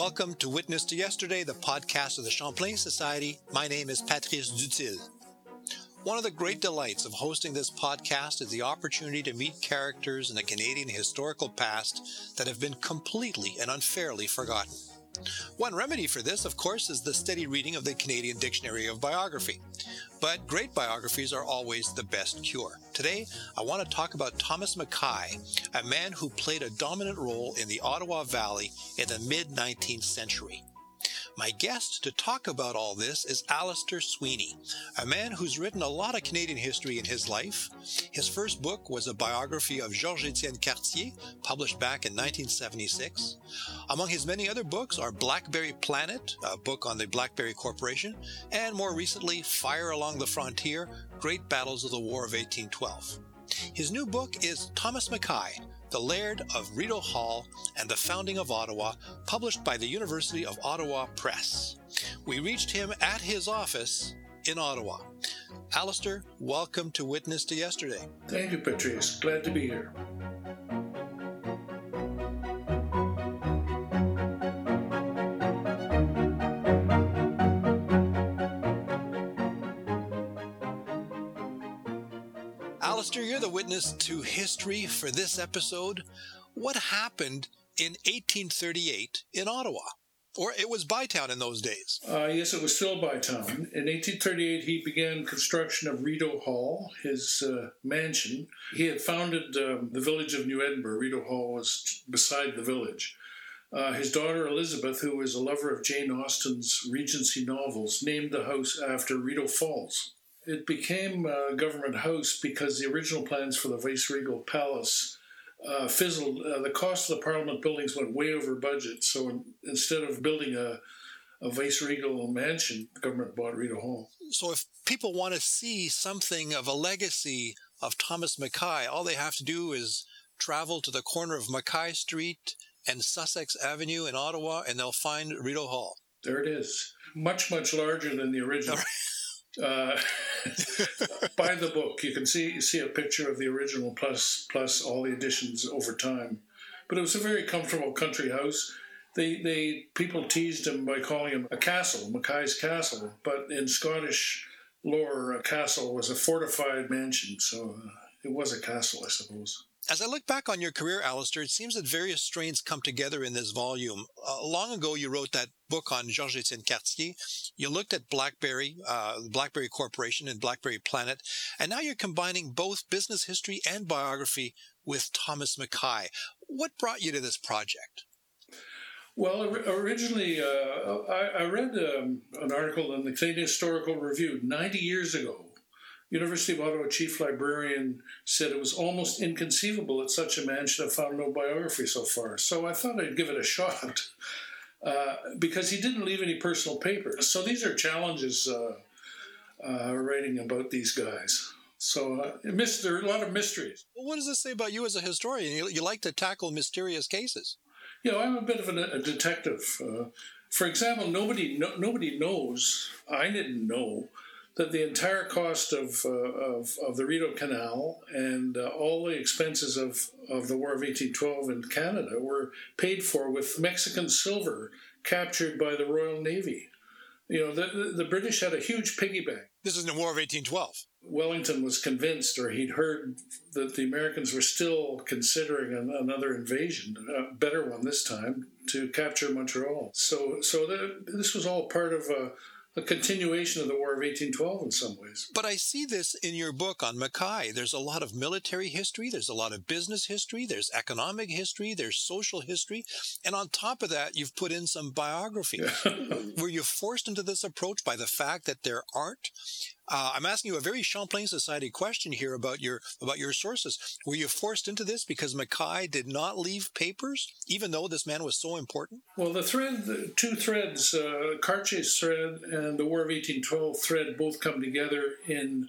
Welcome to Witness to Yesterday, the podcast of the Champlain Society. My name is Patrice Dutil. One of the great delights of hosting this podcast is the opportunity to meet characters in the Canadian historical past that have been completely and unfairly forgotten. One remedy for this, of course, is the steady reading of the Canadian Dictionary of Biography. But great biographies are always the best cure. Today, I want to talk about Thomas Mackay, a man who played a dominant role in the Ottawa Valley in the mid 19th century. My guest to talk about all this is Alistair Sweeny, a man who's written a lot of Canadian history in his life. His first book was a biography of Georges-Étienne Cartier, published back in 1976. Among his many other books are Blackberry Planet, a book on the Blackberry Corporation, and more recently, Fire Along the Frontier, Great Battles of the War of 1812. His new book is Thomas Mackay, the Laird of Rideau Hall and the Founding of Ottawa, published by the University of Ottawa Press. We reached him at his office in Ottawa. Alistair, welcome to Witness to Yesterday. Thank you, Patrice. Glad to be here. Alistair, you're the witness to history for this episode. What happened in 1838 in Ottawa? Or it was Bytown in those days. Uh, yes, it was still Bytown. In 1838, he began construction of Rideau Hall, his uh, mansion. He had founded um, the village of New Edinburgh. Rideau Hall was beside the village. Uh, his daughter Elizabeth, who was a lover of Jane Austen's Regency novels, named the house after Rideau Falls. It became a government house because the original plans for the Viceregal Palace uh, fizzled. Uh, the cost of the Parliament buildings went way over budget. So in, instead of building a, a Viceregal mansion, the government bought Rideau Hall. So if people want to see something of a legacy of Thomas Mackay, all they have to do is travel to the corner of Mackay Street and Sussex Avenue in Ottawa, and they'll find Rideau Hall. There it is. Much, much larger than the original. Uh, buy the book. You can see you see a picture of the original plus plus all the additions over time. But it was a very comfortable country house. They they people teased him by calling him a castle, Mackay's castle. But in Scottish lore, a castle was a fortified mansion, so uh, it was a castle, I suppose. As I look back on your career, Alistair, it seems that various strains come together in this volume. Uh, long ago, you wrote that book on Georges-Étienne Cartier. You looked at BlackBerry, uh, BlackBerry Corporation and BlackBerry Planet, and now you're combining both business history and biography with Thomas Mackay. What brought you to this project? Well, originally, uh, I, I, read um, an article in the Canadian Historical Review 90 years ago University of Ottawa chief librarian said it was almost inconceivable that such a man should have found no biography so far. So I thought I'd give it a shot uh, because he didn't leave any personal papers. So these are challenges uh, uh, writing about these guys. So uh, there are a lot of mysteries. Well, what does this say about you as a historian? You, you like to tackle mysterious cases. You know, I'm a bit of a, a detective. Uh, for example, nobody no, nobody knows. I didn't know that the entire cost of, uh, of, of, the Rideau Canal and uh, all the expenses of, of the War of 1812 in Canada were paid for with Mexican silver captured by the Royal Navy. You know, the, the British had a huge piggy bank. This is in the War of 1812. Wellington was convinced, or he'd heard that the Americans were still considering an, another invasion, a better one this time, to capture Montreal. So, so the, this was all part of a, a continuation of the War of 1812 in some ways. But I see this in your book on Mackay. There's a lot of military history, there's a lot of business history, there's economic history, there's social history, and on top of that, you've put in some biography. Were you forced into this approach by the fact that there aren't uh, I'm asking you a very Champlain Society question here about your about your sources. Were you forced into this because Mackay did not leave papers, even though this man was so important? Well, the thread, the two threads, uh, Cartier's thread and the War of 1812 thread, both come together in.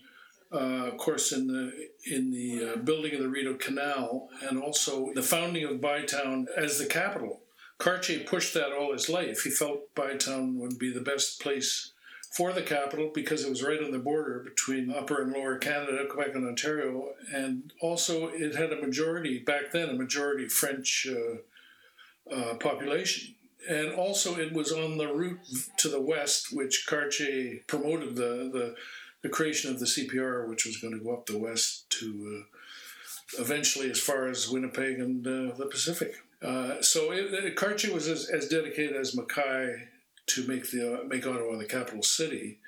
Uh, of course, in the in the uh, building of the Rideau Canal, and also the founding of Bytown as the capital. Cartier pushed that all his life. He felt Bytown would be the best place for the capital because it was right on the border between Upper and Lower Canada, Quebec and Ontario, and also it had a majority back then, a majority French uh, uh, population. And also, it was on the route to the west, which Cartier promoted the, the, the creation of the CPR, which was going to go up the west to uh, eventually as far as Winnipeg and uh, the Pacific. Uh, so it, it, Cartier was as, as, dedicated as Mackay to make the make Ottawa the capital city.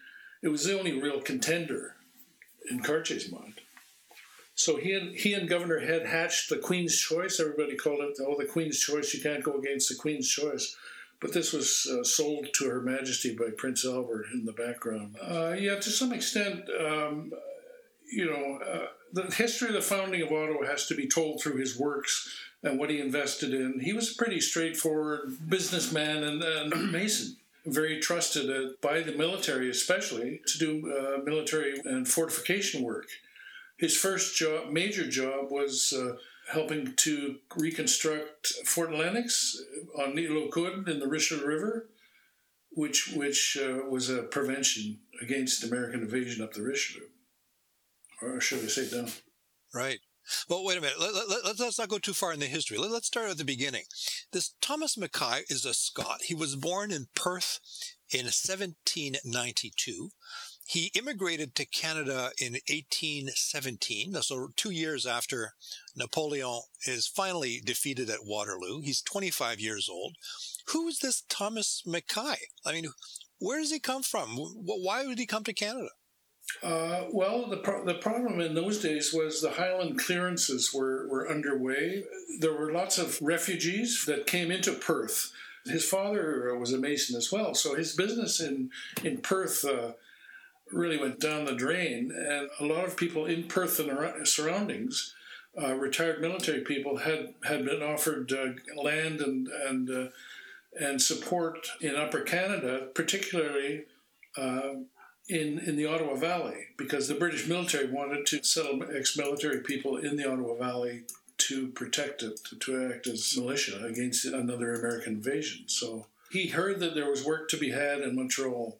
It was the only real contender in Cartier's mind. So he and he and Governor Head hatched the Queen's Choice. Everybody called it, oh, the Queen's Choice. You can't go against the Queen's Choice. But this was uh, sold to Her Majesty by Prince Albert in the background. Uh, yeah, to some extent, um, you know, uh, the history of the founding of Ottawa has to be told through his works and what he invested in. He was a pretty straightforward businessman and, and mason very trusted uh, by the military, especially to do uh, military and fortification work. His first job, major job, was uh, helping to reconstruct Fort Lennox on L'Île in the Richelieu River, which which uh, was a prevention against American invasion up the Richelieu, or should I say down? Right. Well, wait a minute. Let, let, let, us not go too far in the history. Let, us start at the beginning. This Thomas Mackay is a Scot. He was born in Perth in 1792. He immigrated to Canada in 1817, so two years after Napoleon is finally defeated at Waterloo. He's 25 years old. Who is this Thomas Mackay? I mean, where does he come from? Why would he come to Canada? Uh, well, the, pro- the problem in those days was the Highland clearances were, were underway. There were lots of refugees that came into Perth. His father was a mason as well, so his business in, in Perth uh, really went down the drain. And a lot of people in Perth and surroundings, uh, retired military people, had, had been offered uh, land and, and, uh, and support in Upper Canada, particularly uh, in, in the Ottawa Valley because the British military wanted to settle ex military people in the Ottawa Valley to protect it, to act as militia against another American invasion. So he heard that there was work to be had in Montreal.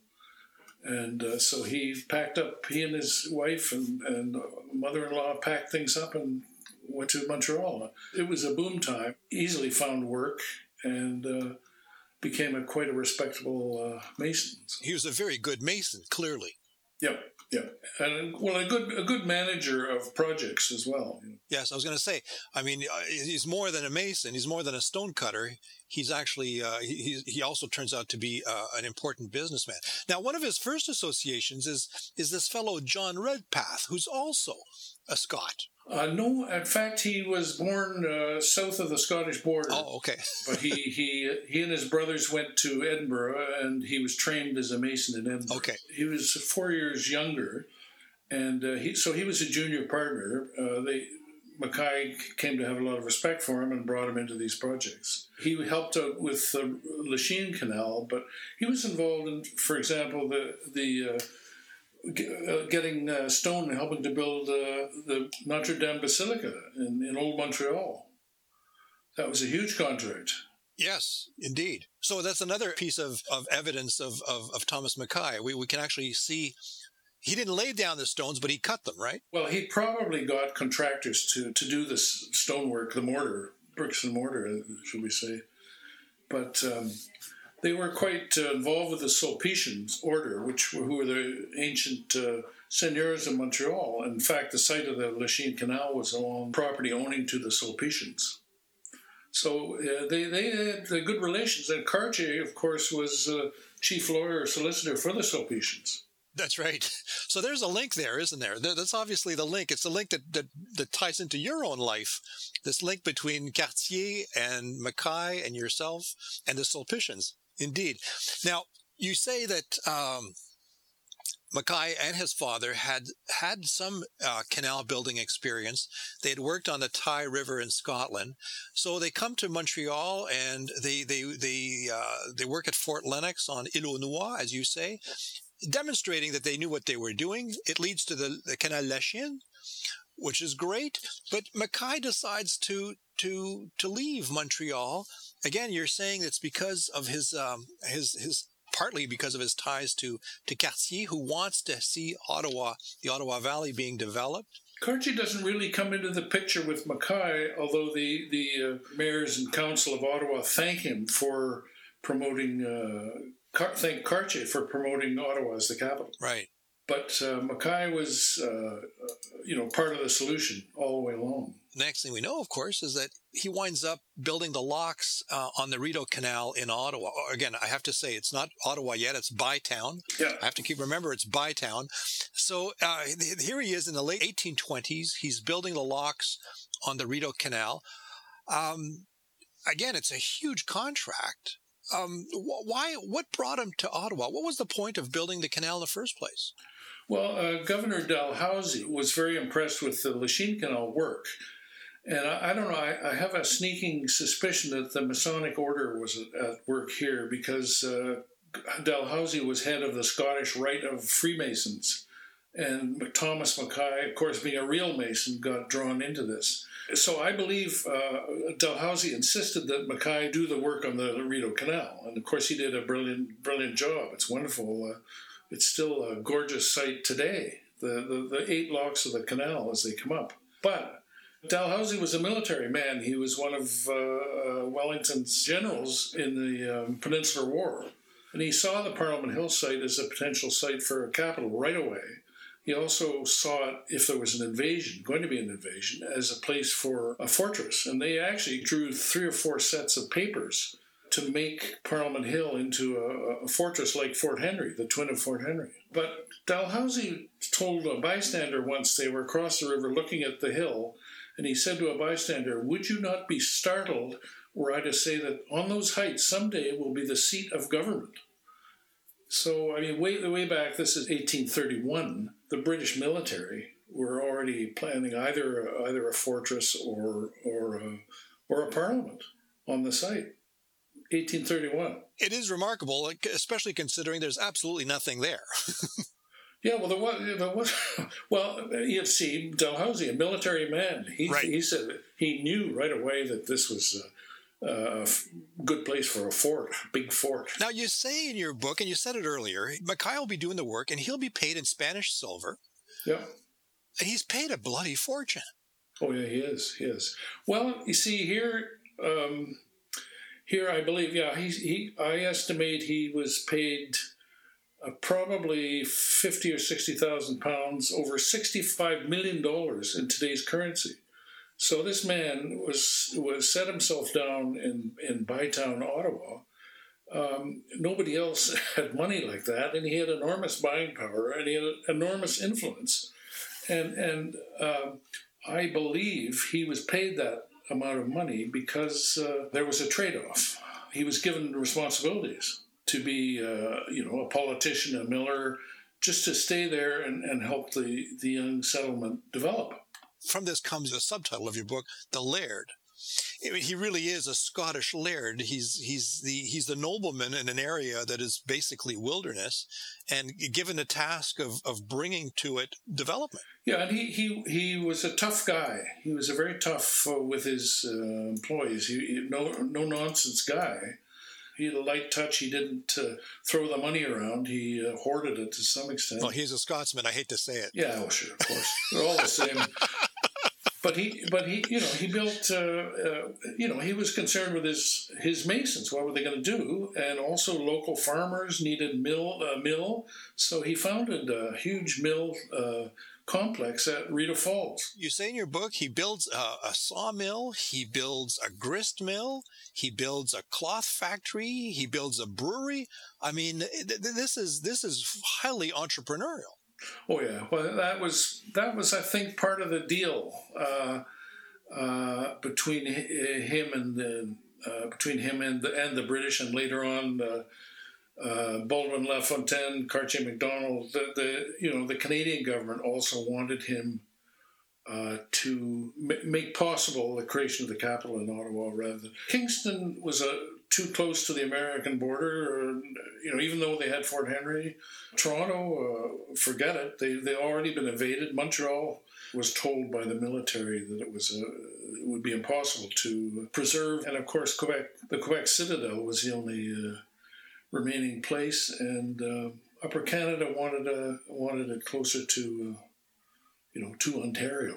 And uh, so he packed up, he and his wife and, and mother in law packed things up and went to Montreal. It was a boom time, easily found work, and uh, became a quite a respectable uh, mason. He was a very good mason, clearly. Yep, yep, and well, a good a good manager of projects as well. Yes, I was going to say. I mean, uh, he's more than a mason. He's more than a stone cutter. He's actually uh, he he also turns out to be uh, an important businessman. Now, one of his first associations is is this fellow John Redpath, who's also a Scot. Uh, no, in fact, he was born uh, south of the Scottish border. Oh, okay. but he, he he and his brothers went to Edinburgh, and he was trained as a mason in Edinburgh. Okay. He was four years younger, and uh, he so he was a junior partner. Uh, they Mackay came to have a lot of respect for him and brought him into these projects. He helped out with the Lachine Canal, but he was involved in, for example, the the uh, uh, getting uh, stone and helping to build uh, the Notre Dame Basilica in, in Old Montreal. That was a huge contract. Yes, indeed. So that's another piece of, of evidence of, of, of Thomas Mackay. We, we can actually see he didn't lay down the stones, but he cut them, right? Well, he probably got contractors to, to do this stonework, the mortar, bricks and mortar, should we say. But um, they were quite uh, involved with the Sulpicians order, which were, who were the ancient uh, seigneurs of Montreal. In fact, the site of the Lachine Canal was along property owning to the Sulpicians. So uh, they, they had good relations. And Cartier, of course, was uh, chief lawyer or solicitor for the Sulpicians. That's right. So there's a link there, isn't there? That's obviously the link. It's the link that, that, that ties into your own life. This link between Cartier and Mackay and yourself and the Sulpicians. Indeed. Now, you say that um, Mackay and his father had had some uh, canal building experience. They had worked on the Tay River in Scotland, so they come to Montreal and they they they uh, they work at Fort Lennox on Noix, as you say, demonstrating that they knew what they were doing. It leads to the, the Canal Lachine, which is great. But Mackay decides to to to leave Montreal again, you're saying it's because of his um, his his partly because of his ties to to Cartier, who wants to see Ottawa, the Ottawa Valley, being developed. Cartier doesn't really come into the picture with Mackay, although the the uh, mayors and council of Ottawa thank him for promoting, uh, Car- thank Cartier for promoting Ottawa as the capital. Right. But uh, Mackay was, uh, you know, part of the solution all the way along. Next thing we know, of course, is that he winds up building the locks uh, on the Rideau Canal in Ottawa. Again, I have to say it's not Ottawa yet; it's Bytown. Yeah. I have to keep remember it's Bytown. So uh, here he is in the late 1820s. He's building the locks on the Rideau Canal. Um, again, it's a huge contract. Um, why? What brought him to Ottawa? What was the point of building the canal in the first place? Well, uh, Governor Dalhousie was very impressed with the Lachine Canal work. And I, I don't know, I, I, have a sneaking suspicion that the Masonic Order was at, work here because uh, Dalhousie was head of the Scottish Rite of Freemasons. And Thomas Mackay, of course, being a real Mason, got drawn into this. So I believe uh, Dalhousie insisted that Mackay do the work on the Rideau Canal. And of course, he did a brilliant, brilliant job. It's wonderful. Uh, it's still a gorgeous sight today, the, the, the eight locks of the canal as they come up. But Dalhousie was a military man. He was one of uh, uh, Wellington's generals in the um, Peninsular War. And he saw the Parliament Hill site as a potential site for a capital right away. He also saw it, if there was an invasion, going to be an invasion, as a place for a fortress. And they actually drew three or four sets of papers to make Parliament Hill into a, a, fortress like Fort Henry, the twin of Fort Henry. But Dalhousie told a bystander once they were across the river looking at the hill, and he said to a bystander, Would you not be startled were I to say that on those heights someday it will be the seat of government? So, I mean, way, way back, this is 1831, the British military were already planning either either a fortress or or a, or a parliament on the site. 1831. It is remarkable, especially considering there's absolutely nothing there. yeah, well, there was, there was well, you see, Dalhousie, a military man, he, right. he said he knew right away that this was a, a good place for a fort, a big fort. Now, you say in your book, and you said it earlier, Mackay will be doing the work, and he'll be paid in Spanish silver. Yeah. And he's paid a bloody fortune. Oh, yeah, he is. He is. Well, you see, here, um, here, I believe, yeah, he, he I estimate he was paid probably fifty or sixty thousand pounds, over sixty-five million dollars in today's currency. So this man was was set himself down in in Bytown, Ottawa. Um, nobody else had money like that, and he had enormous buying power, and he had enormous influence, and and uh, I believe he was paid that amount of money because uh, there was a trade off. He was given responsibilities to be, uh, you know, a politician, a miller, just to stay there and, and help the, the young settlement develop. From this comes the subtitle of your book, The Laird. I mean, he really is a Scottish laird. He's he's the he's the nobleman in an area that is basically wilderness, and given the task of of bringing to it development. Yeah, and he he he was a tough guy. He was a very tough uh, with his uh, employees. He, he, no no nonsense guy. He had a light touch. He didn't uh, throw the money around. He uh, hoarded it to some extent. Well, he's a Scotsman. I hate to say it. Yeah, well, sure, of course. They're all the same. but he, but he, you know, he built. Uh, uh, you know, he was concerned with his his masons. What were they going to do? And also, local farmers needed mill uh, mill, so he founded a huge mill uh, complex at Rideau Falls. You say in your book he builds a, a, sawmill, he builds a grist mill, he builds a cloth factory, he builds a brewery. I mean, th- this is this is highly entrepreneurial. Oh yeah, well that was that was I think part of the deal uh, uh, between him and the uh, between him and the and the British, and later on uh, uh, Baldwin LaFontaine, Cartier McDonald, The, the you know the Canadian government also wanted him uh, to m- make possible the creation of the capital in Ottawa rather than Kingston was a too close to the American border. Or, you know, even though they had Fort Henry, Toronto, uh, forget it. They they already been invaded. Montreal was told by the military that it was a, it would be impossible to preserve. And of course, Quebec, the Quebec Citadel was the only uh, remaining place, and uh, Upper Canada wanted a wanted it closer to, uh, you know, to Ontario,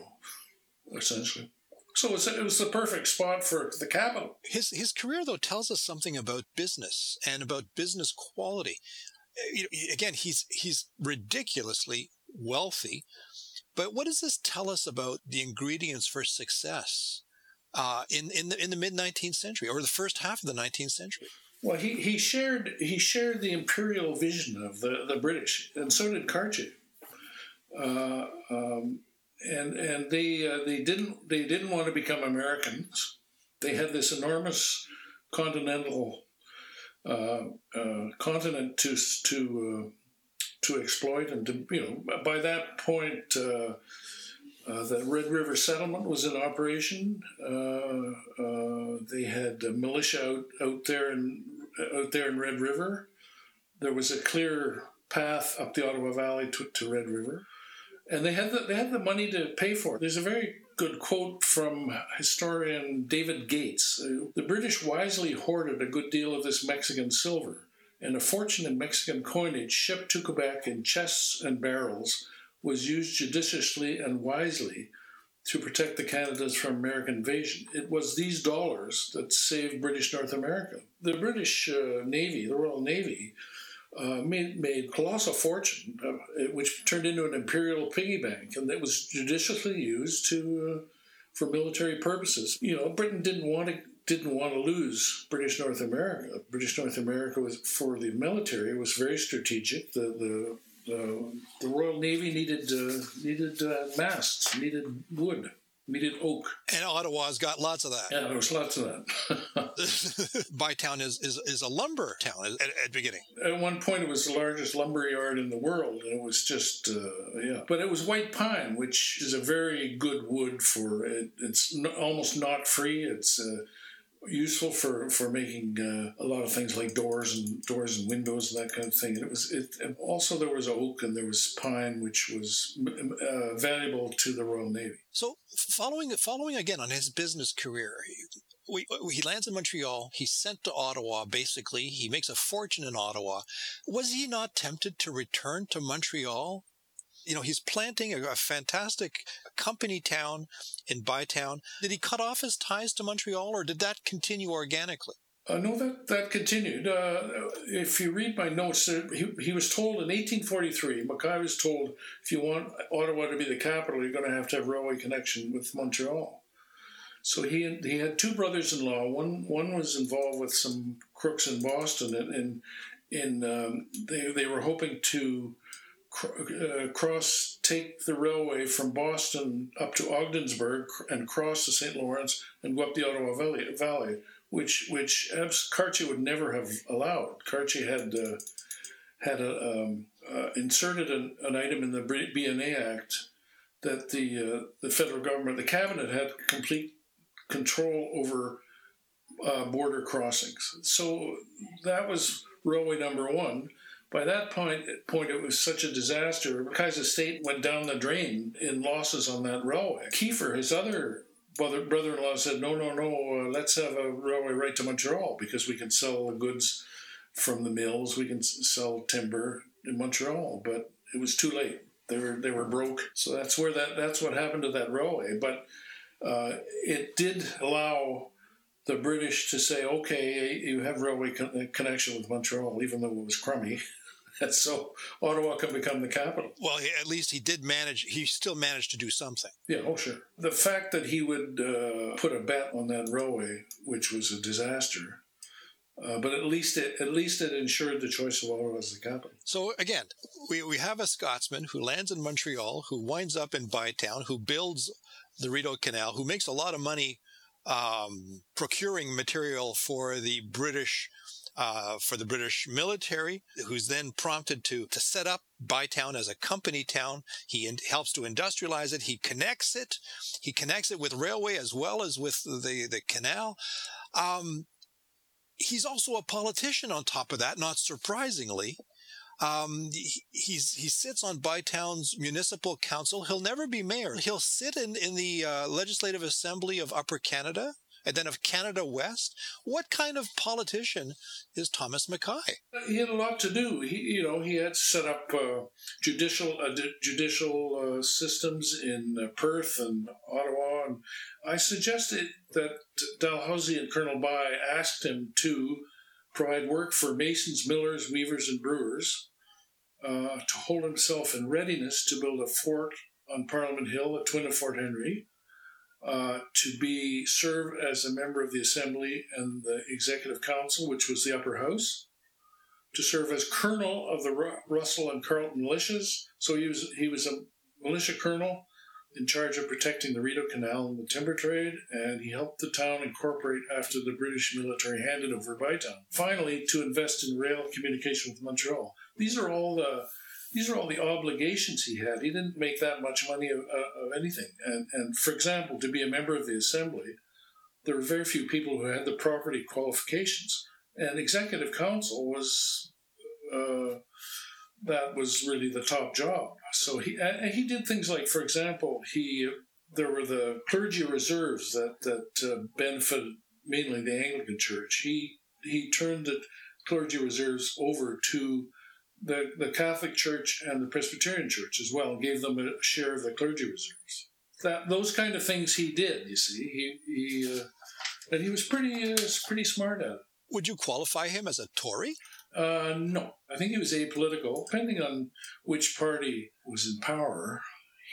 essentially. So it was, the perfect spot for the capital. His his career though tells us something about business and about business quality. You know, again, he's he's ridiculously wealthy, but what does this tell us about the ingredients for success uh, in in the in the mid nineteenth century or the first half of the nineteenth century? Well, he, he shared he shared the imperial vision of the, the British, and so did Cartier. Uh, um, and and they uh, they didn't they didn't want to become Americans. They had this enormous continental uh, uh continent to to uh, to exploit, and to you know by that point. Uh, the Red River settlement was in operation. Uh, uh, they had militia out, out there in out there in Red River. There was a clear path up the Ottawa Valley to, to Red River, and they had the, they had the money to pay for it. There's a very good quote from historian David Gates. Uh, the British wisely hoarded a good deal of this Mexican silver, and a fortune in Mexican coinage shipped to Quebec in chests and barrels was used judiciously and wisely to protect the Canadas from American invasion. It was these dollars that saved British North America. The British uh, Navy, the Royal Navy, uh, made made colossal fortune, uh, which turned into an imperial piggy bank, and that was judiciously used to uh, for military purposes. You know, Britain didn't want to didn't want to lose British North America. British North America was for the military was very strategic. The the the, Royal Navy needed uh, needed uh, masts, needed wood, needed oak. And Ottawa's got lots of that. Yeah, there was lots of that. Bytown is, is is a lumber town at, at beginning. At one point, it was the largest lumber yard in the world, and it was just uh, yeah. But it was white pine, which is a very good wood for it. It's almost knot free. It's uh, useful for for making uh, a lot of things like doors and doors and windows and that kind of thing. And it was it also there was oak and there was pine, which was uh, valuable to the Royal Navy. So following following again on his business career. We, he lands in Montreal. He's sent to Ottawa. Basically, he makes a fortune in Ottawa. Was he not tempted to return to Montreal you know, he's planting a, a, fantastic company town in Bytown. Did he cut off his ties to Montreal or did that continue organically? Uh, no, that, that continued. Uh, if you read my notes, uh, he, he was told in 1843, Mackay was told, if you want Ottawa to be the capital, you're going to have to have railway connection with Montreal. So he he had two brothers-in-law. One one was involved with some crooks in Boston, and and, um, they they were hoping to uh, cross, take the railway from Boston up to Ogdensburg and cross the St. Lawrence and go up the Ottawa Valley, Valley which which Cartier would never have allowed. Cartier had uh, had a, um, uh, inserted an, an, item in the BNA Act that the uh, the federal government, the cabinet, had complete control over uh, border crossings. So that was railway number one by that point, point, it was such a disaster. Kaiser State went down the drain in losses on that railway. Keefer, his other brother, brother-in-law, said, "No, no, no. Uh, let's have a railway right to Montreal because we can sell the goods from the mills. We can sell timber in Montreal." But it was too late. They were they were broke. So that's where that that's what happened to that railway. But uh, it did allow the British to say, okay, you have railway con- connection with Montreal, even though it was crummy. and so Ottawa can become the capital. Well, at least he did manage, he still managed to do something. Yeah, oh, sure. The fact that he would uh, put a bet on that railway, which was a disaster, uh, but at least it at least it ensured the choice of Ottawa as the capital. So again, we, we have a Scotsman who lands in Montreal, who winds up in Bytown, who builds the Rideau Canal, who makes a lot of money um, procuring material for the British uh, for the British military, who's then prompted to to set up Bytown as a company town. He in, helps to industrialize it. He connects it. He connects it with railway as well as with the the canal. Um, he's also a politician on top of that, not surprisingly. Um, he, he's, he sits on Bytown's municipal council. He'll never be mayor. He'll sit in, in the uh, Legislative Assembly of Upper Canada and then of Canada West. What kind of politician is Thomas Mackay? He had a lot to do. He, you know, he had set up uh, judicial uh, judicial uh, systems in uh, Perth and Ottawa, and I suggested that Dalhousie and Colonel By asked him to provide work for masons, millers, weavers, and brewers. Uh, to hold himself in readiness to build a fort on Parliament Hill, a twin of Fort Henry, uh, to be serve as a member of the Assembly and the Executive Council, which was the upper house, to serve as colonel of the Ru- Russell and Carleton militias. So he was he was a militia colonel in charge of protecting the Rideau Canal and the timber trade, and he helped the town incorporate after the British military handed over Bytown. Finally, to invest in rail communication with Montreal. These are all the these are all the obligations he had. He didn't make that much money of, of anything. And, and for example, to be a member of the assembly, there were very few people who had the property qualifications. And executive council was uh, that was really the top job. So he and he did things like, for example, he there were the clergy reserves that that uh, benefited mainly the Anglican Church. He he turned the clergy reserves over to the, the Catholic Church and the Presbyterian Church as well, and gave them a share of the clergy reserves. That those kind of things he did. You see, he he uh, and he was pretty uh, pretty smart at it. Would you qualify him as a Tory? Uh, no, I think he was apolitical, depending on which party was in power.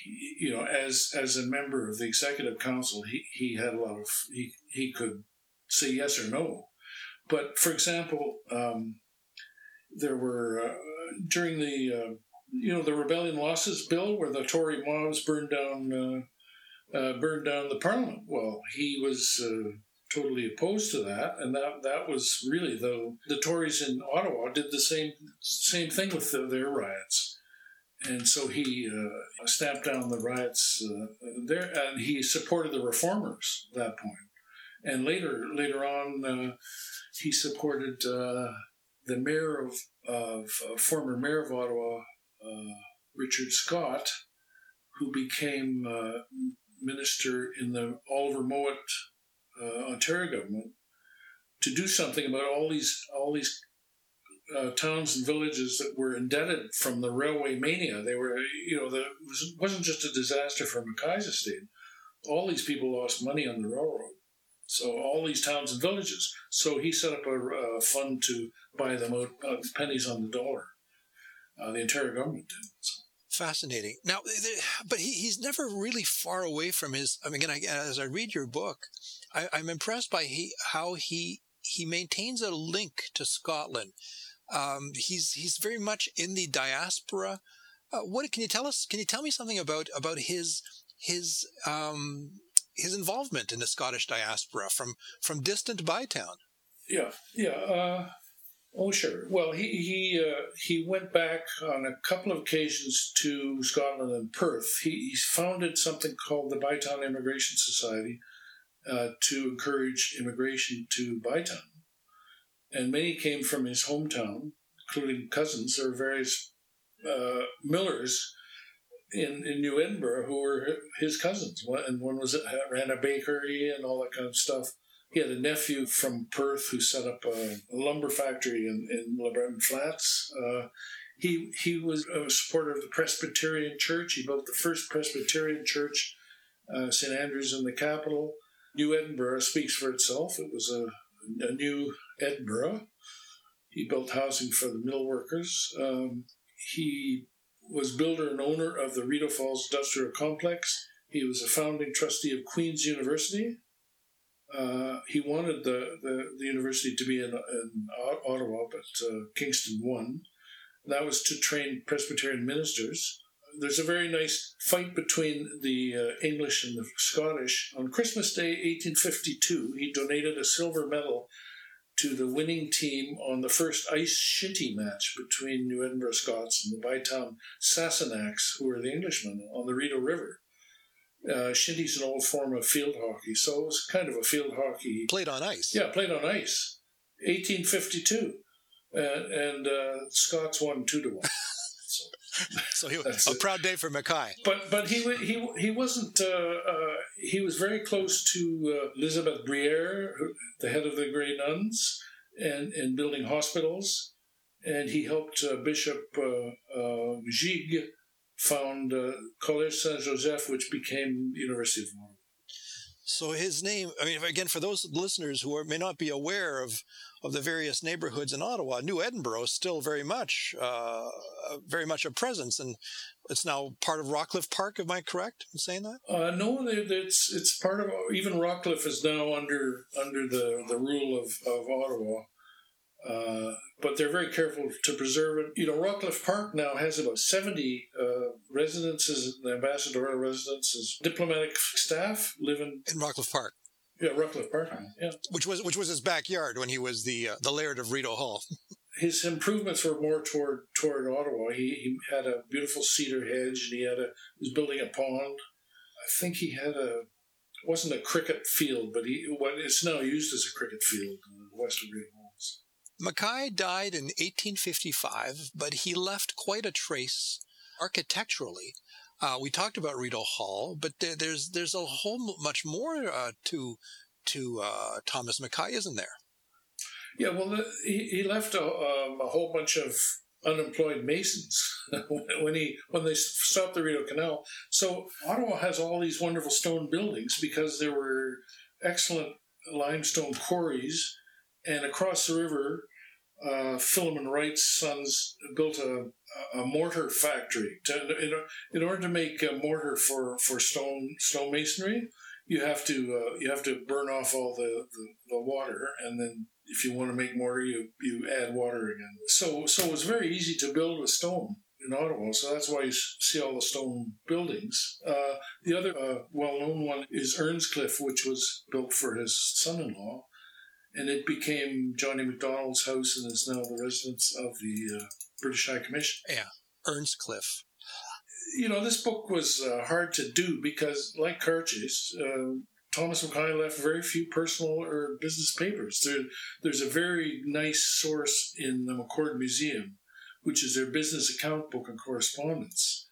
He, you know, as as a member of the executive council, he, he had a lot of he he could say yes or no. But for example, um, there were uh, during the uh, you know the rebellion losses bill where the Tory mobs burned down uh, uh, burned down the parliament. Well, he was uh, totally opposed to that, and that that was really the the Tories in Ottawa did the same same thing with the, their riots. And so he uh, stamped down the riots there, and he supported the reformers at that point. And later, later on, he supported the mayor of, of uh, former mayor of Ottawa, uh, Richard Scott, who became uh, minister in the Oliver Mowat uh, Ontario government, to do something about all these all these uh, towns and villages that were indebted from the railway mania. They were, you know, the, it wasn't just a disaster for Mackay's estate. All these people lost money on the railroad. So all these towns and villages. So he set up a, fund to buy them out uh, pennies on the dollar. Uh, the entire government did. So. Fascinating. Now, but he, he's never really far away from his. I mean, again, as I read your book, I, am I'm impressed by he, how he he maintains a link to Scotland. Um, he's he's very much in the diaspora. Uh, what can you tell us? Can you tell me something about about his his um, his involvement in the Scottish diaspora from from distant Bytown? Yeah, yeah. Uh, Oh, sure. Well, he he uh, he went back on a couple of occasions to Scotland and Perth. He, he founded something called the Bytown Immigration Society uh, to encourage immigration to Bytown, and many came from his hometown, including cousins. There were various uh, millers in, in New Edinburgh who were his cousins, and one was ran a bakery and all that kind of stuff. He had a nephew from Perth who set up a, a lumber factory in, in LeBreton Flats. Uh, he, he was a supporter of the Presbyterian Church. He built the first Presbyterian church, uh, St. Andrews in the capital. New Edinburgh speaks for itself. It was a, a new Edinburgh. He built housing for the mill workers. Um, he was builder and owner of the Rideau Falls Industrial Complex. He was a founding trustee of Queen's University, uh, he wanted the, the, the, university to be in, in Ottawa, but uh, Kingston won. That was to train Presbyterian ministers. There's a very nice fight between the uh, English and the Scottish. On Christmas Day, 1852, he donated a silver medal to the winning team on the first ice shinty match between New Edinburgh Scots and the Bytown Sassenachs, who were the Englishmen, on the Rideau River. Uh, shinty's an old form of field hockey, so it was kind of a field hockey. Played on ice. Yeah, played on ice. 1852. Uh, and uh, Scots won two to one. so. he, was a it. proud day for Mackay. But but he he he wasn't. Uh, uh, he was very close to uh, Elizabeth Bruyère, the head of the Grey Nuns, and and building hospitals. And he helped uh, Bishop uh, uh, Guigues found Collège Saint Joseph, which became University of Ottawa. So his name, I mean, again, for those listeners who are, may not be aware of, of the various neighborhoods in Ottawa, New Edinburgh is still very much, uh, very much a presence, and it's now part of Rockcliffe Park. Am I correct in saying that? Uh, no, it's it's part of even Rockcliffe is now under under the, the rule of, of Ottawa. Uh, but they're very careful to preserve it. You know, Rockcliffe Park now has about 70 uh, residences, ambassadorial residences. Diplomatic staff live in... In Rockcliffe Park. Yeah, Rockcliffe Park. Yeah, which was which was his backyard when he was the uh, the laird of Rideau Hall. his improvements were more toward toward Ottawa. He, he had a beautiful cedar hedge, and he had a he was building a pond. I think he had a it wasn't a cricket field, but he what it's now used as a cricket field in the west of Rideau Halls. Mackay died in 1855, but he left quite a trace architecturally. Uh, we talked about Rideau Hall, but there, there's there's a whole much more uh, to to uh, Thomas Mackay, isn't there? Yeah, well, he, he left a, um, a whole bunch of unemployed masons when he when they stopped the Rideau Canal. So Ottawa has all these wonderful stone buildings because there were excellent limestone quarries, and across the river uh, Philemon Wright's sons built a, a mortar factory. To, in, in, order to make mortar for, for stone stonemasonry, you have to uh, you have to burn off all the, the, the, water, and then if you want to make mortar, you, you add water again. So so it's very easy to build a stone in Ottawa. So that's why you see all the stone buildings. Uh, the other uh, well known one is Earnscliffe, which was built for his son in law and it became Johnny McDonald's house and is now the residence of the uh, British High Commission. Yeah, Earnscliffe. You know, this book was uh, hard to do because, like Cartier's, uh, Thomas Mackay left very few personal or business papers. There, there's a very nice source in the McCord Museum, which is their business account book and correspondence.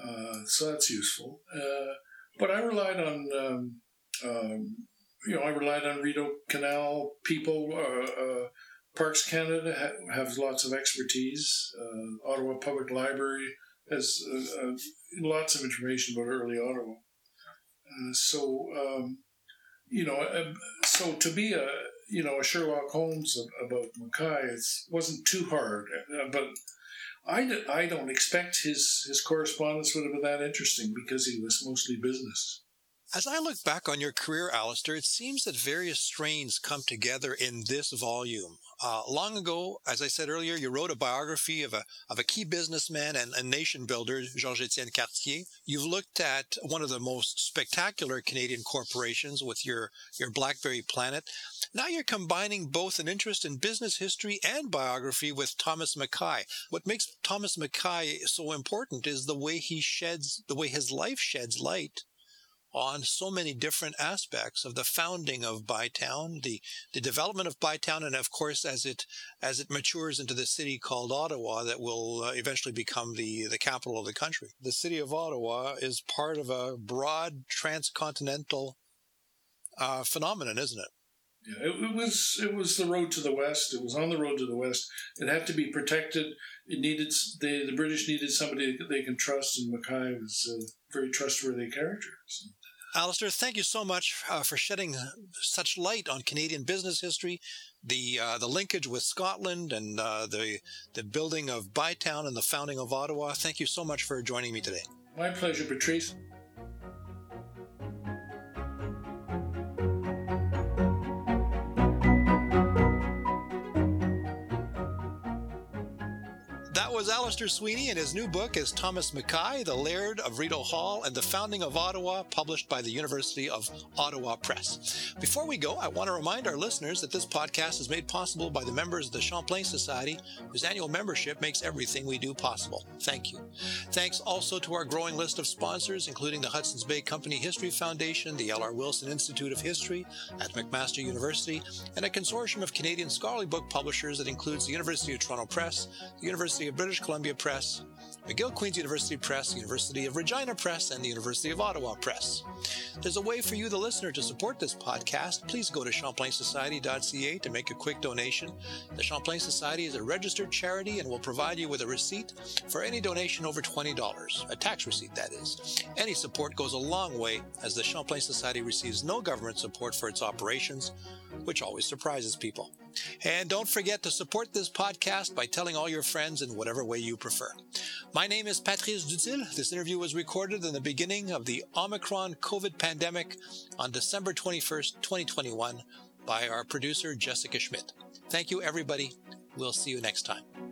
Uh, so that's useful. Uh, but I relied on um, um, you know, I relied on Rideau Canal people. Uh, uh, Parks Canada ha- has lots of expertise. Uh, Ottawa Public Library has uh, uh, lots of information about early Ottawa. Uh, so, um, you know, so to be a you know a Sherlock Holmes about Mackay, it wasn't too hard. but I, I don't expect his his correspondence would have been that interesting because he was mostly business. As I look back on your career, Alistair, it seems that various strains come together in this volume. Uh, long ago, as I said earlier, you wrote a biography of a of a key businessman and a nation builder, Georges Etienne Cartier. You've looked at one of the most spectacular Canadian corporations with your your BlackBerry Planet. Now you're combining both an interest in business history and biography with Thomas Mackay. What makes Thomas Mackay so important is the way he sheds, the way his life sheds light on so many different aspects of the founding of Bytown, the, the development of Bytown, and of course, as it as it matures into the city called Ottawa, that will uh, eventually become the the capital of the country. The city of Ottawa is part of a broad transcontinental uh, phenomenon, isn't it? Yeah, it, it, was it was the road to the west. It was on the road to the west. It had to be protected. It needed the the British needed somebody they can trust, and Mackay was a very trustworthy character. So. Alistair, thank you so much uh, for shedding such light on Canadian business history, the uh, the linkage with Scotland, and uh, the the building of Bytown and the founding of Ottawa. Thank you so much for joining me today. My pleasure, Patrice. Was Alistair Sweeny, and his new book is Thomas Mackay, The Laird of Rideau Hall and the Founding of Ottawa, published by the University of Ottawa Press. Before we go, I want to remind our listeners that this podcast is made possible by the members of the Champlain Society, whose annual membership makes everything we do possible. Thank you. Thanks also to our growing list of sponsors, including the Hudson's Bay Company History Foundation, the L.R. Wilson Institute of History at McMaster University, and a consortium of Canadian scholarly book publishers that includes the University of Toronto Press, the University of British Columbia Press, McGill Queen's University Press, University of Regina Press, and the University of Ottawa Press. There's a way for you, the listener, to support this podcast. Please go to ChamplainSociety.ca to make a quick donation. The Champlain Society is a registered charity and will provide you with a receipt for any donation over $20, a tax receipt, that is. Any support goes a long way as the Champlain Society receives no government support for its operations, which always surprises people. And don't forget to support this podcast by telling all your friends in whatever way you prefer. My name is Patrice Dutil. This interview was recorded in the beginning of the Omicron COVID pandemic on December 21st, 2021 by our producer Jessica Schmidt. Thank you everybody. We'll see you next time.